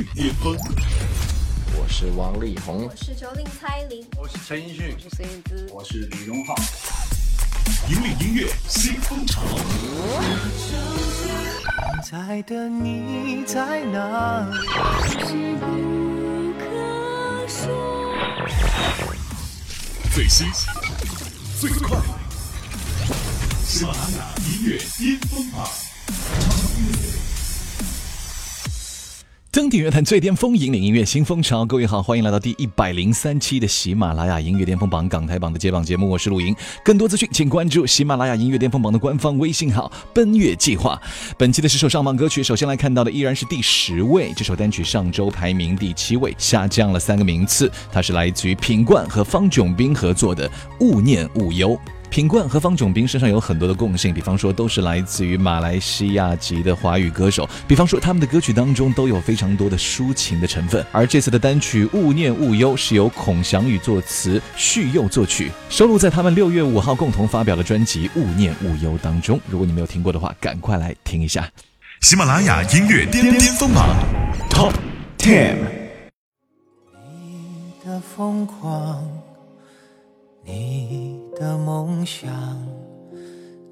最巅峰。我是王力宏，我是九零蔡琳，我是陈奕迅，我是孙燕姿，我是李荣浩。引领音乐新风潮。在的你在哪里？最新、最快，喜马拉雅音乐巅峰榜。登顶乐坛最巅峰，引领音乐新风潮。各位好，欢迎来到第一百零三期的喜马拉雅音乐巅峰榜港台榜的接榜节目，我是陆莹。更多资讯，请关注喜马拉雅音乐巅峰榜的官方微信号“奔月计划”。本期的十首上榜歌曲，首先来看到的依然是第十位，这首单曲上周排名第七位，下降了三个名次。它是来自于品冠和方炯斌合作的《勿念勿忧》。品冠和方炯斌身上有很多的共性，比方说都是来自于马来西亚籍的华语歌手，比方说他们的歌曲当中都有非常多的抒情的成分。而这次的单曲《勿念勿忧》是由孔祥宇作词，旭佑作曲，收录在他们六月五号共同发表的专辑《勿念勿忧》当中。如果你没有听过的话，赶快来听一下。喜马拉雅音乐巅巅峰榜 Top Ten。你的疯狂，你的梦想，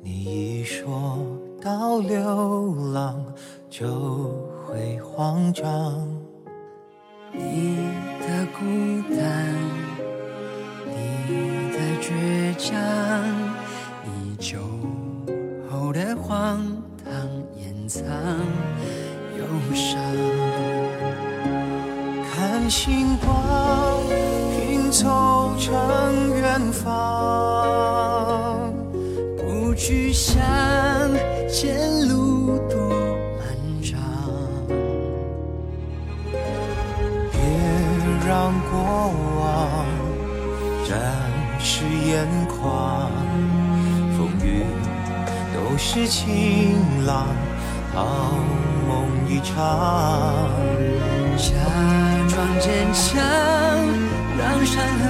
你一说到流浪就会慌张。你的孤单，你的倔强，你酒后的荒唐掩藏忧伤。看星光拼凑成方，不去想前路多漫长，别让过往沾湿眼眶，风雨都是晴朗，好梦一场。假装坚强，让伤痕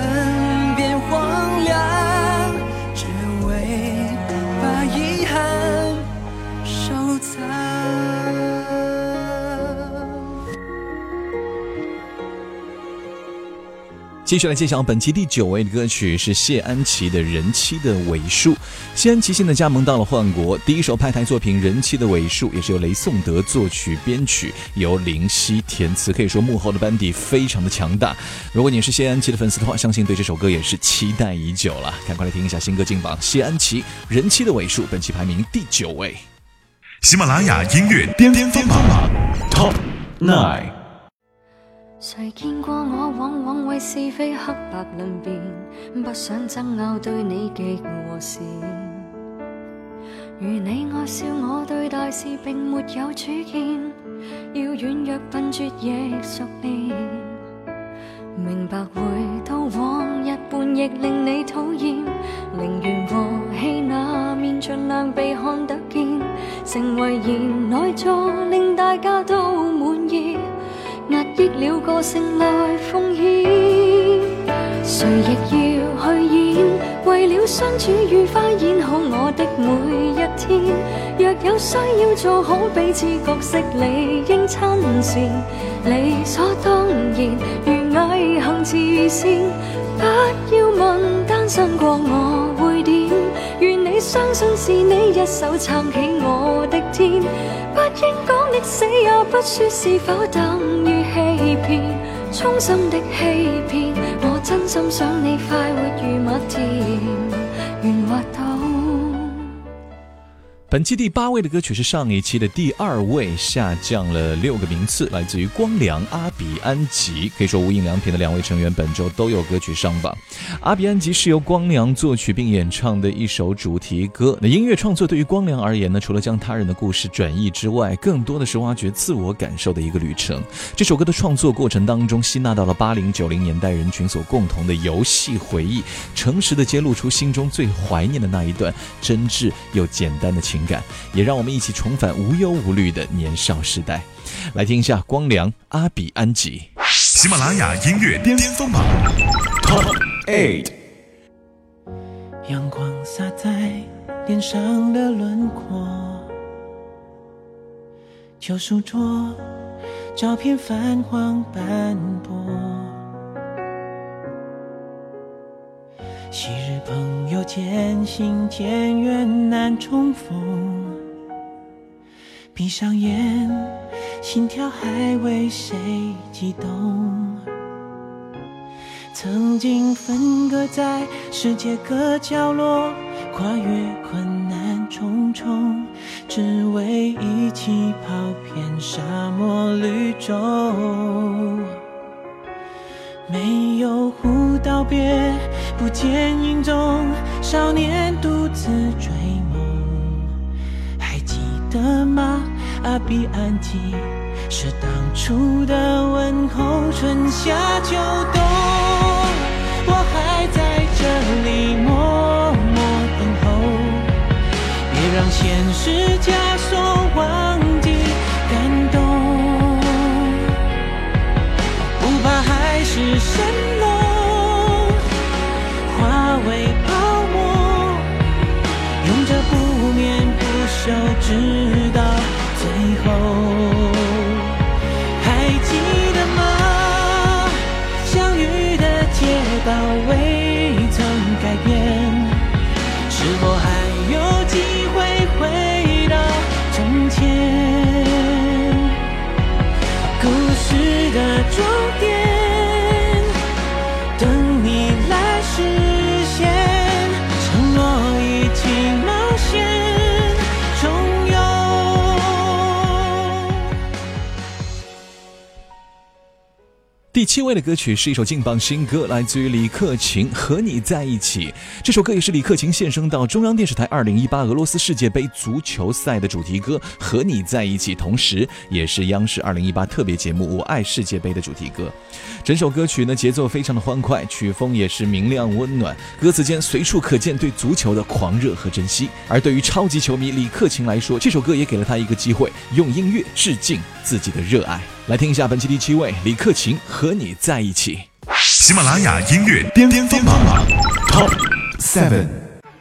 继续来揭晓本期第九位的歌曲是谢安琪的《人妻的尾数》。谢安琪现在加盟到了幻国，第一首派台作品《人妻的尾数》也是由雷颂德作曲编曲，由林夕填词，可以说幕后的班底非常的强大。如果你是谢安琪的粉丝的话，相信对这首歌也是期待已久了。赶快来听一下新歌进榜，谢安琪《人妻的尾数》本期排名第九位。喜马拉雅音乐巅巅峰榜 Top Nine。谁见过我往往为是非黑白论辩，不想争拗对你极和善。如你爱笑我对大事并没有主见，要软弱笨拙亦熟练。明白回到往日叛逆令你讨厌，宁愿和气那面尽量被看得见，成为言内助令大家都。压抑了个性来奉献，谁亦要去演，为了相处愉快演好我的每一天。若有需要做好彼此角色，理应亲善，理所当然。如毅行慈善，不要问单身过我会点。愿你相信是你一手撑起我的天，不应讲的死也不说是否等于欺骗，衷心的欺骗。我真心想你快活如蜜甜，圆滑。本期第八位的歌曲是上一期的第二位，下降了六个名次，来自于光良、阿比安吉。可以说无印良品的两位成员本周都有歌曲上榜。阿比安吉是由光良作曲并演唱的一首主题歌。那音乐创作对于光良而言呢，除了将他人的故事转译之外，更多的是挖掘自我感受的一个旅程。这首歌的创作过程当中，吸纳到了八零九零年代人群所共同的游戏回忆，诚实的揭露出心中最怀念的那一段真挚又简单的情。情感，也让我们一起重返无忧无虑的年少时代。来听一下光良、阿比安吉。喜马拉雅音乐巅峰榜 Top Eight。阳光洒在脸上的轮廓，旧书桌照片泛黄斑驳。昔日朋友渐行渐远难重逢，闭上眼，心跳还为谁悸动？曾经分隔在世界各角落，跨越困难重重，只为一起跑遍沙漠绿洲。没有互道别，不见影踪，少年独自追梦。还记得吗？阿比安吉是当初的问候，春夏秋冬，我还在这里默默等候。别让现实枷锁海市七位的歌曲是一首劲爆新歌，来自于李克勤《和你在一起》。这首歌也是李克勤献声到中央电视台2018俄罗斯世界杯足球赛的主题歌《和你在一起》，同时也是央视2018特别节目《我爱世界杯》的主题歌。整首歌曲呢节奏非常的欢快，曲风也是明亮温暖，歌词间随处可见对足球的狂热和珍惜。而对于超级球迷李克勤来说，这首歌也给了他一个机会，用音乐致敬自己的热爱。来听一下本期第七位，李克勤《和你在一起》。喜马拉雅音乐巅巅峰榜 Top Seven。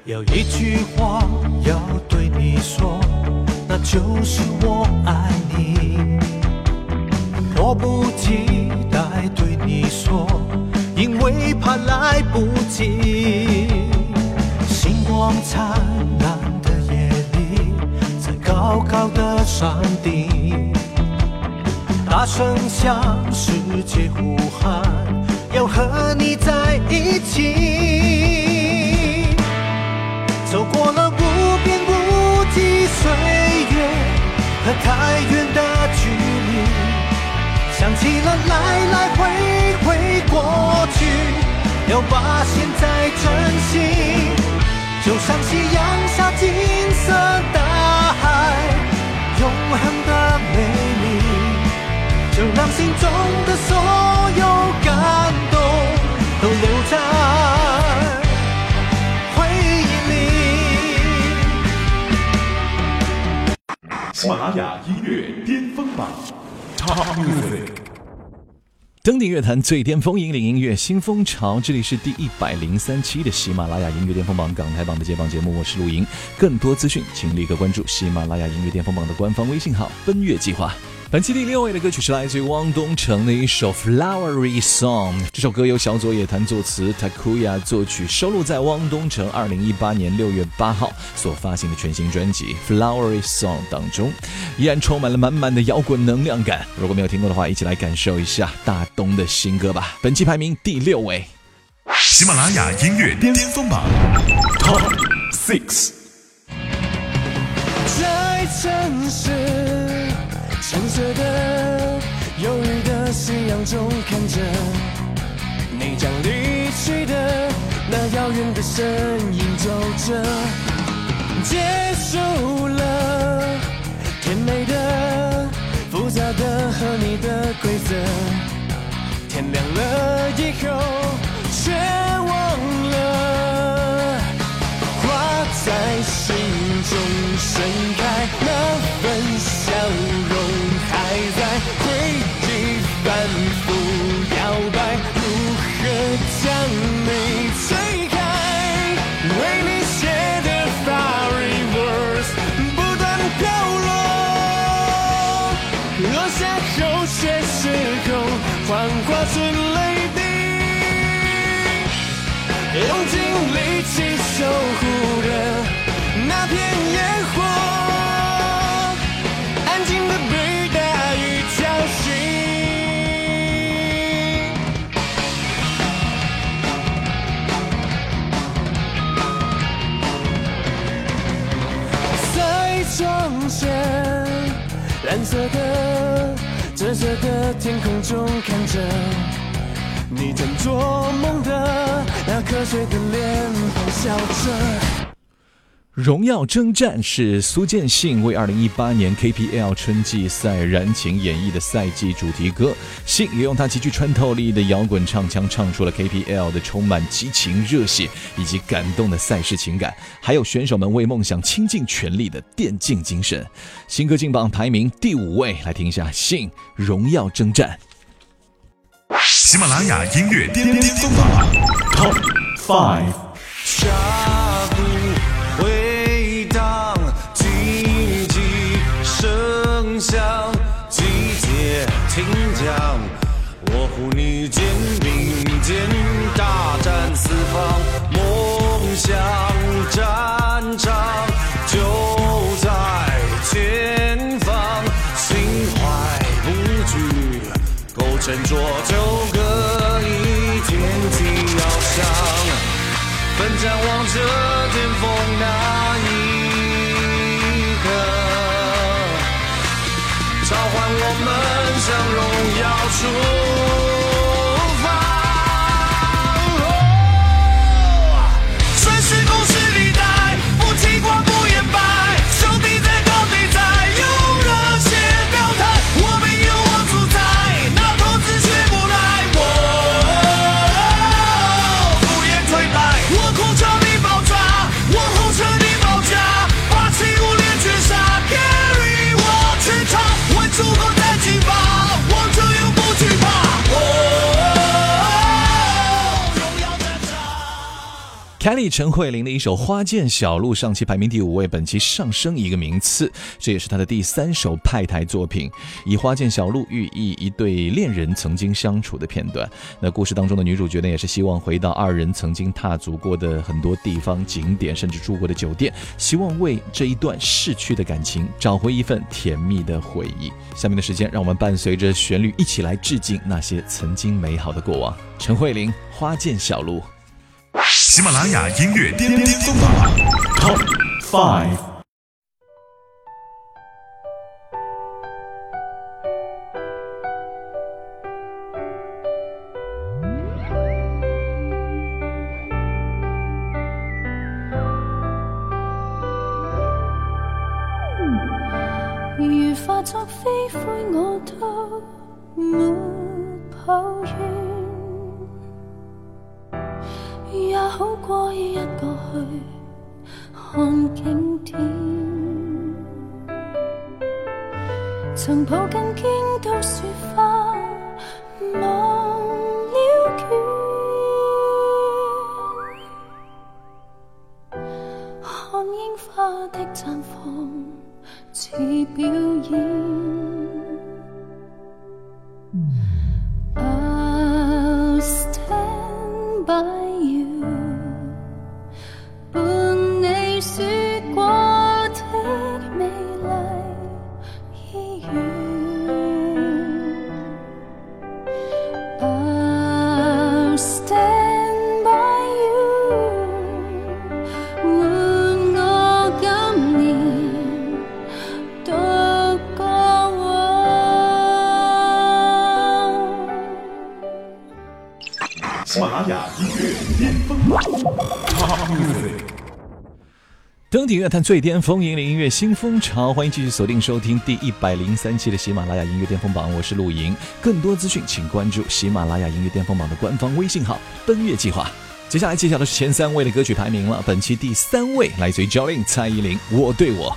有一句话要对你说，那就是我爱你。迫不及待对你说，因为怕来不及。星光灿烂的夜里，在高高的山顶，大声向世界呼喊，要和你在一起。走过了无边无际岁月和太远的距离，想起了来来回回过去，要把现在珍惜。就像夕阳下金色大海，永恒的美就让心中的所有感动都留在回忆里。喜马拉雅音乐巅峰榜 Top。登顶乐坛最巅峰，引领音乐新风潮。这里是第一百零三期的喜马拉雅音乐巅峰榜港台榜的接榜节目，我是陆莹。更多资讯，请立刻关注喜马拉雅音乐巅峰榜的官方微信号“奔月计划”。本期第六位的歌曲是来自于汪东城的一首《Flowery Song》。这首歌由小佐野弹作词，Takuya 作曲，收录在汪东城二零一八年六月八号所发行的全新专辑《Flowery Song》当中，依然充满了满满的摇滚能量感。如果没有听过的话，一起来感受一下大东的新歌吧。本期排名第六位。喜马拉雅音乐巅峰榜 Top Six。在城市橙色的忧郁的夕阳中，看着你将离去的那遥远的身影走着，结束了甜美的、复杂的和你的规则。天亮了以后，却忘了花在心中盛窗前，蓝色的、紫色的天空中看着你正做梦的那瞌睡的脸庞，笑着。荣耀征战是苏建信为2018年 KPL 春季赛燃情演绎的赛季主题歌。信也用他极具穿透力的摇滚唱腔，唱出了 KPL 的充满激情、热血以及感动的赛事情感，还有选手们为梦想倾尽全力的电竞精神。新歌进榜排名第五位，来听一下信《荣耀征战》。喜马拉雅音乐巅巅峰榜 Top Five。这巅峰那一刻，召唤我们向荣耀出凯里陈慧琳的一首《花见小路》上期排名第五位，本期上升一个名次，这也是她的第三首派台作品。以《花见小路》寓意一对恋人曾经相处的片段。那故事当中的女主角呢，也是希望回到二人曾经踏足过的很多地方、景点，甚至住过的酒店，希望为这一段逝去的感情找回一份甜蜜的回忆。下面的时间，让我们伴随着旋律一起来致敬那些曾经美好的过往。陈慧琳《花见小路》。喜马拉雅音乐巅巅峰榜 Top Five。如化作飛登顶乐坛最巅峰，引领音乐新风潮。欢迎继续锁定收听第一百零三期的喜马拉雅音乐巅峰榜，我是陆莹。更多资讯请关注喜马拉雅音乐巅峰榜的官方微信号“奔月计划”。接下来揭晓的是前三位的歌曲排名了。本期第三位来自于 Jolin 蔡依林，《我对我》。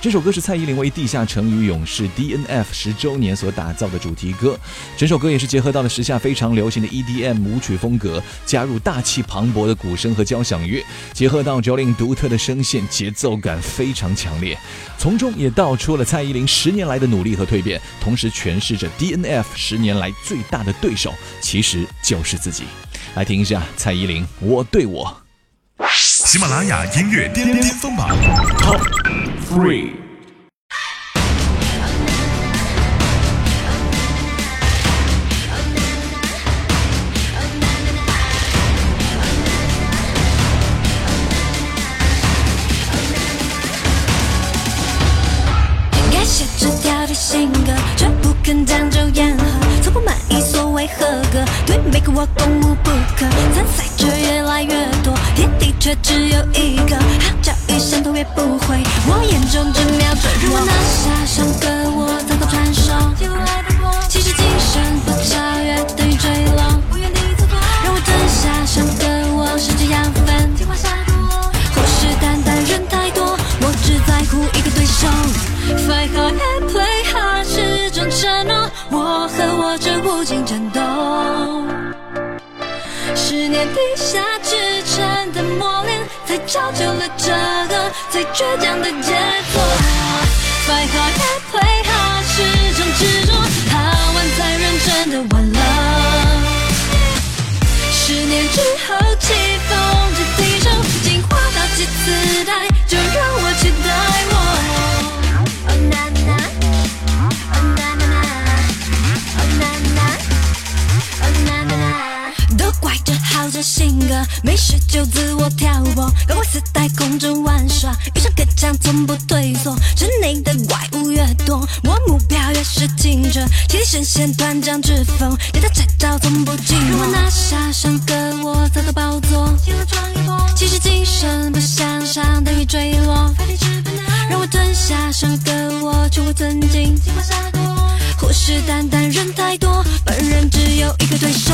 这首歌是蔡依林为地下城与勇士 DNF 十周年所打造的主题歌。整首歌也是结合到了时下非常流行的 EDM 舞曲风格，加入大气磅礴的鼓声和交响乐，结合到 Jolin 独特的声线，节奏感非常强烈。从中也道出了蔡依林十年来的努力和蜕变，同时诠释着 DNF 十年来最大的对手其实就是自己。来听一下蔡依林《我对我》。喜马拉雅音乐巅巅峰榜 Top Three。对每个我攻无不可，参赛者越来越多，天地却只有一个，号角一声头也不回，我眼中只瞄准。如果拿下上个我早早传授，其实精神不超越等于坠落，让我吞下上个我是这样分，虎视眈眈人太多，我只在乎一个对手。无尽战斗，十年地下之城的磨练，才造就了这个最倔强的杰作。没事就自我挑拨，高挂丝带空中玩耍，遇上个强从不退缩，城内的怪物越多，我目标越是清澈，天地神仙断掌之风，连他摘刀从不寂寞。如果拿下上个我早早宝座，其实精神不向上等于坠落，让我吞下上个我，求我尊敬。虎视眈眈人太多，本人只有一个对手。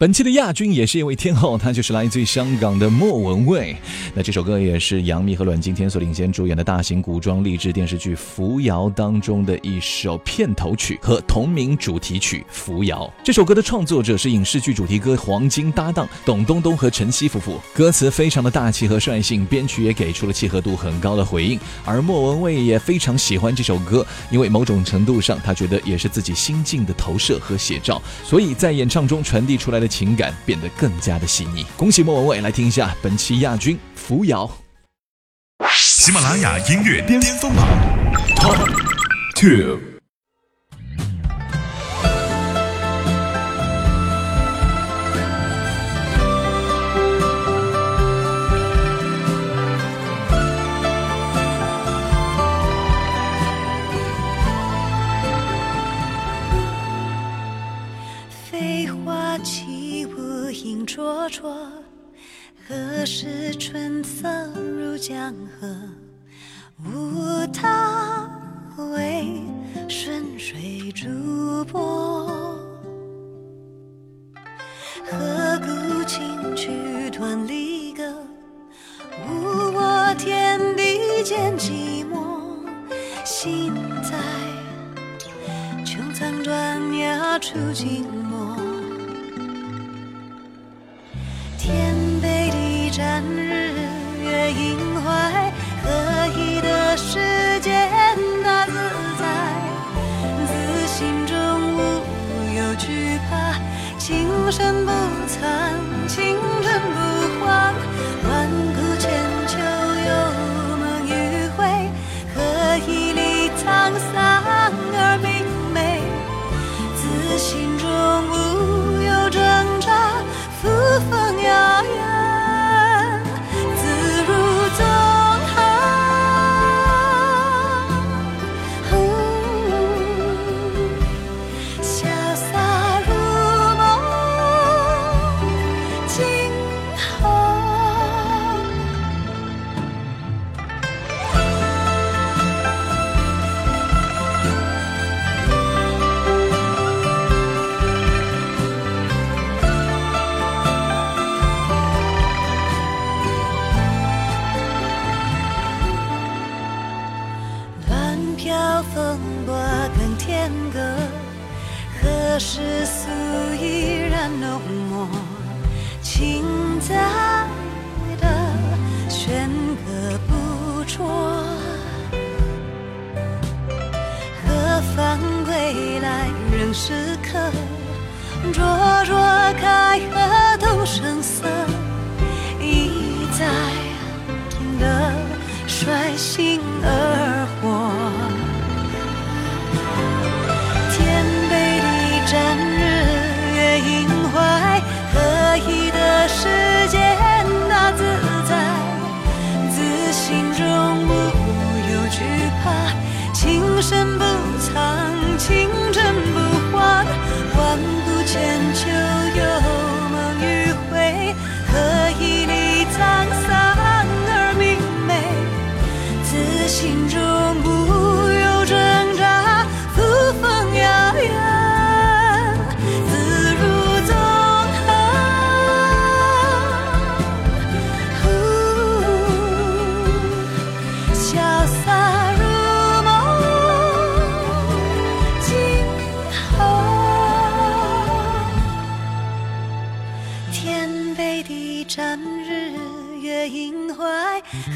本期的亚军也是一位天后，她就是来自于香港的莫文蔚。那这首歌也是杨幂和阮经天所领衔主演的大型古装励志电视剧《扶摇》当中的一首片头曲和同名主题曲《扶摇》。这首歌的创作者是影视剧主题歌黄金搭档董冬冬和陈曦夫妇，歌词非常的大气和率性，编曲也给出了契合度很高的回应。而莫文蔚也非常喜欢这首歌，因为某种程度上，她觉得也是自己心境的投射和写照，所以在演唱中传递出来的情感变得更加的细腻。恭喜莫文蔚，来听一下本期亚军《扶摇》。喜马拉雅音乐巅峰榜 Top Two。是春色入江河？无他，为顺水逐波。何故轻曲断离歌？无我天地间寂寞，心在。穹苍断崖处静率性而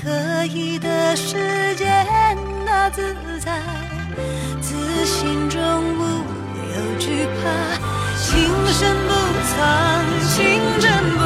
合一的世界那自在，自心中无有惧怕，情深不藏，情真不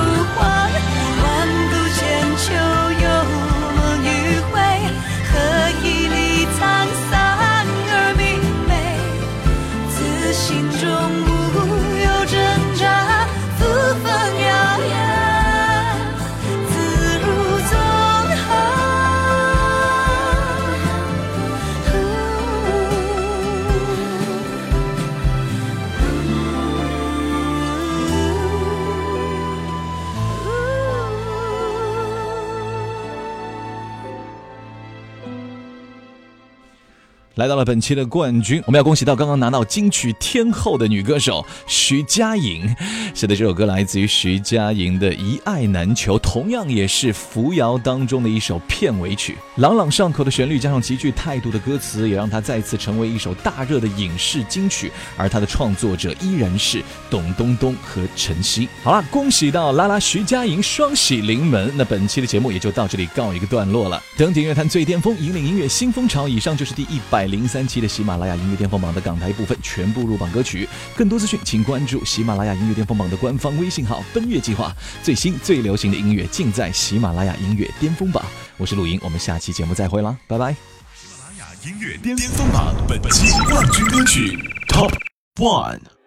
来到了本期的冠军，我们要恭喜到刚刚拿到金曲天后的女歌手徐佳莹。是的，这首歌来自于徐佳莹的《一爱难求》，同样也是扶摇当中的一首片尾曲。朗朗上口的旋律加上极具态度的歌词，也让她再次成为一首大热的影视金曲。而它的创作者依然是董冬冬和陈曦。好了，恭喜到拉拉徐佳莹双喜临门。那本期的节目也就到这里告一个段落了。登顶乐坛最巅峰，引领音乐新风潮。以上就是第一百零三期的喜马拉雅音乐巅峰榜的港台部分全部入榜歌曲。更多资讯，请关注喜马拉雅音乐巅峰榜的官方微信号“奔月计划”。最新最流行的音乐尽在喜马拉雅音乐巅峰榜。我是陆莹，我们下期节目再会啦，拜拜。喜马拉雅音乐巅峰榜本期冠军歌曲 Top One。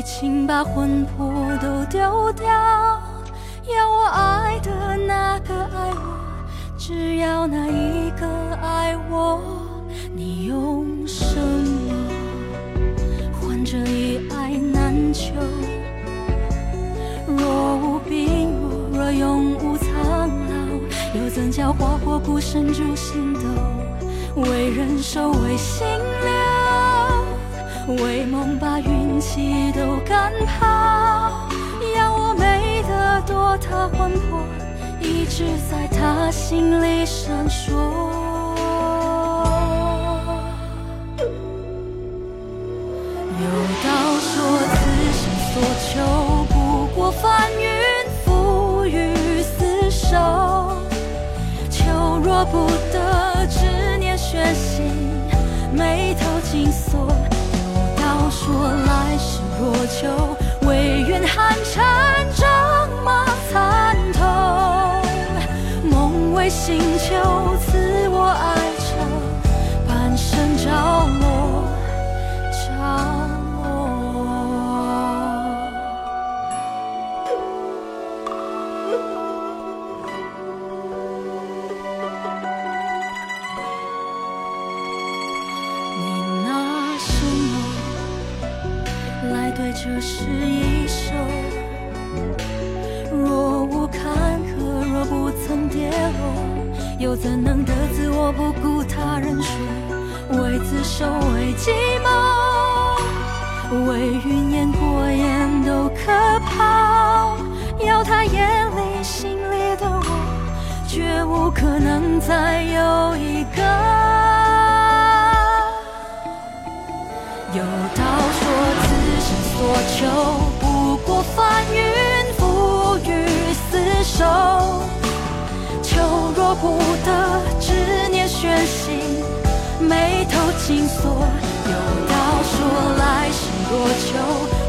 为情把魂魄都丢掉。要我爱的那个爱我，只要那一个爱我。你用什么换这一爱难求？若无病弱，若永无苍老，又怎叫花火孤身逐星斗？为人守，为心留，为梦把运气都赶跑。要我美得多，他魂魄一直在他心里闪烁。就怎能得自我不顾他人说？为自首，为寂寞，为云烟过眼都可抛。要他眼里心里的我，绝无可能再有一个。有道说，此生所求，不得，执念悬心，眉头紧锁。有道说，来世若求，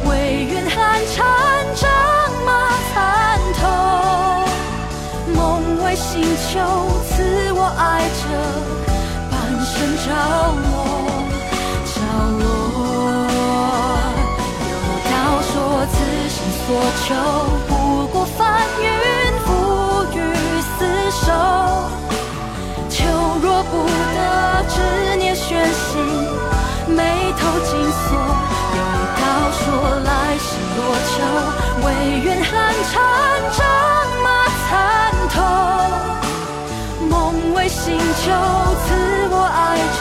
唯愿寒蝉，仗马参透。梦为星球，赐我爱着，半生着落。着落。有道说，此生所求，不过翻云若不得，执念悬心，眉头紧锁。有道说，来世若求，唯愿寒蝉，仗马参透。梦为新秋，赐我爱着。